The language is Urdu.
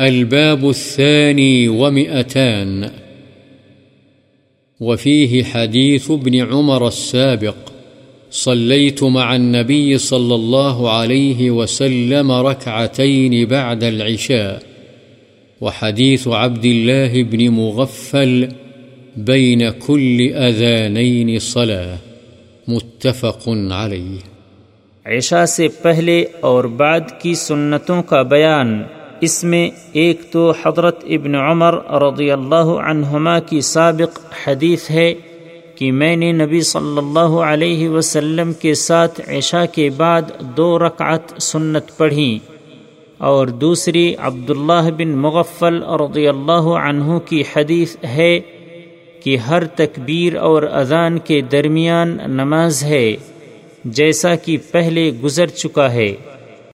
الباب الثاني ومئتان. وفيه حديث ابن عمر السابق. صليت مع النبي صلى الله عليه وسلم ركعتين بعد العشاء. وحديث عبد الله بن مغفل بين كل أذانين صلاة. متفق عليه. عشاء سے پہلے اور بعد کی سنتوں کا بیان اس میں ایک تو حضرت ابن عمر رضی اللہ عنہما کی سابق حدیث ہے کہ میں نے نبی صلی اللہ علیہ وسلم کے ساتھ عشاء کے بعد دو رکعت سنت پڑھی اور دوسری عبداللہ بن مغفل رضی اللہ عنہ کی حدیث ہے کہ ہر تکبیر اور اذان کے درمیان نماز ہے جیسا کہ پہلے گزر چکا ہے۔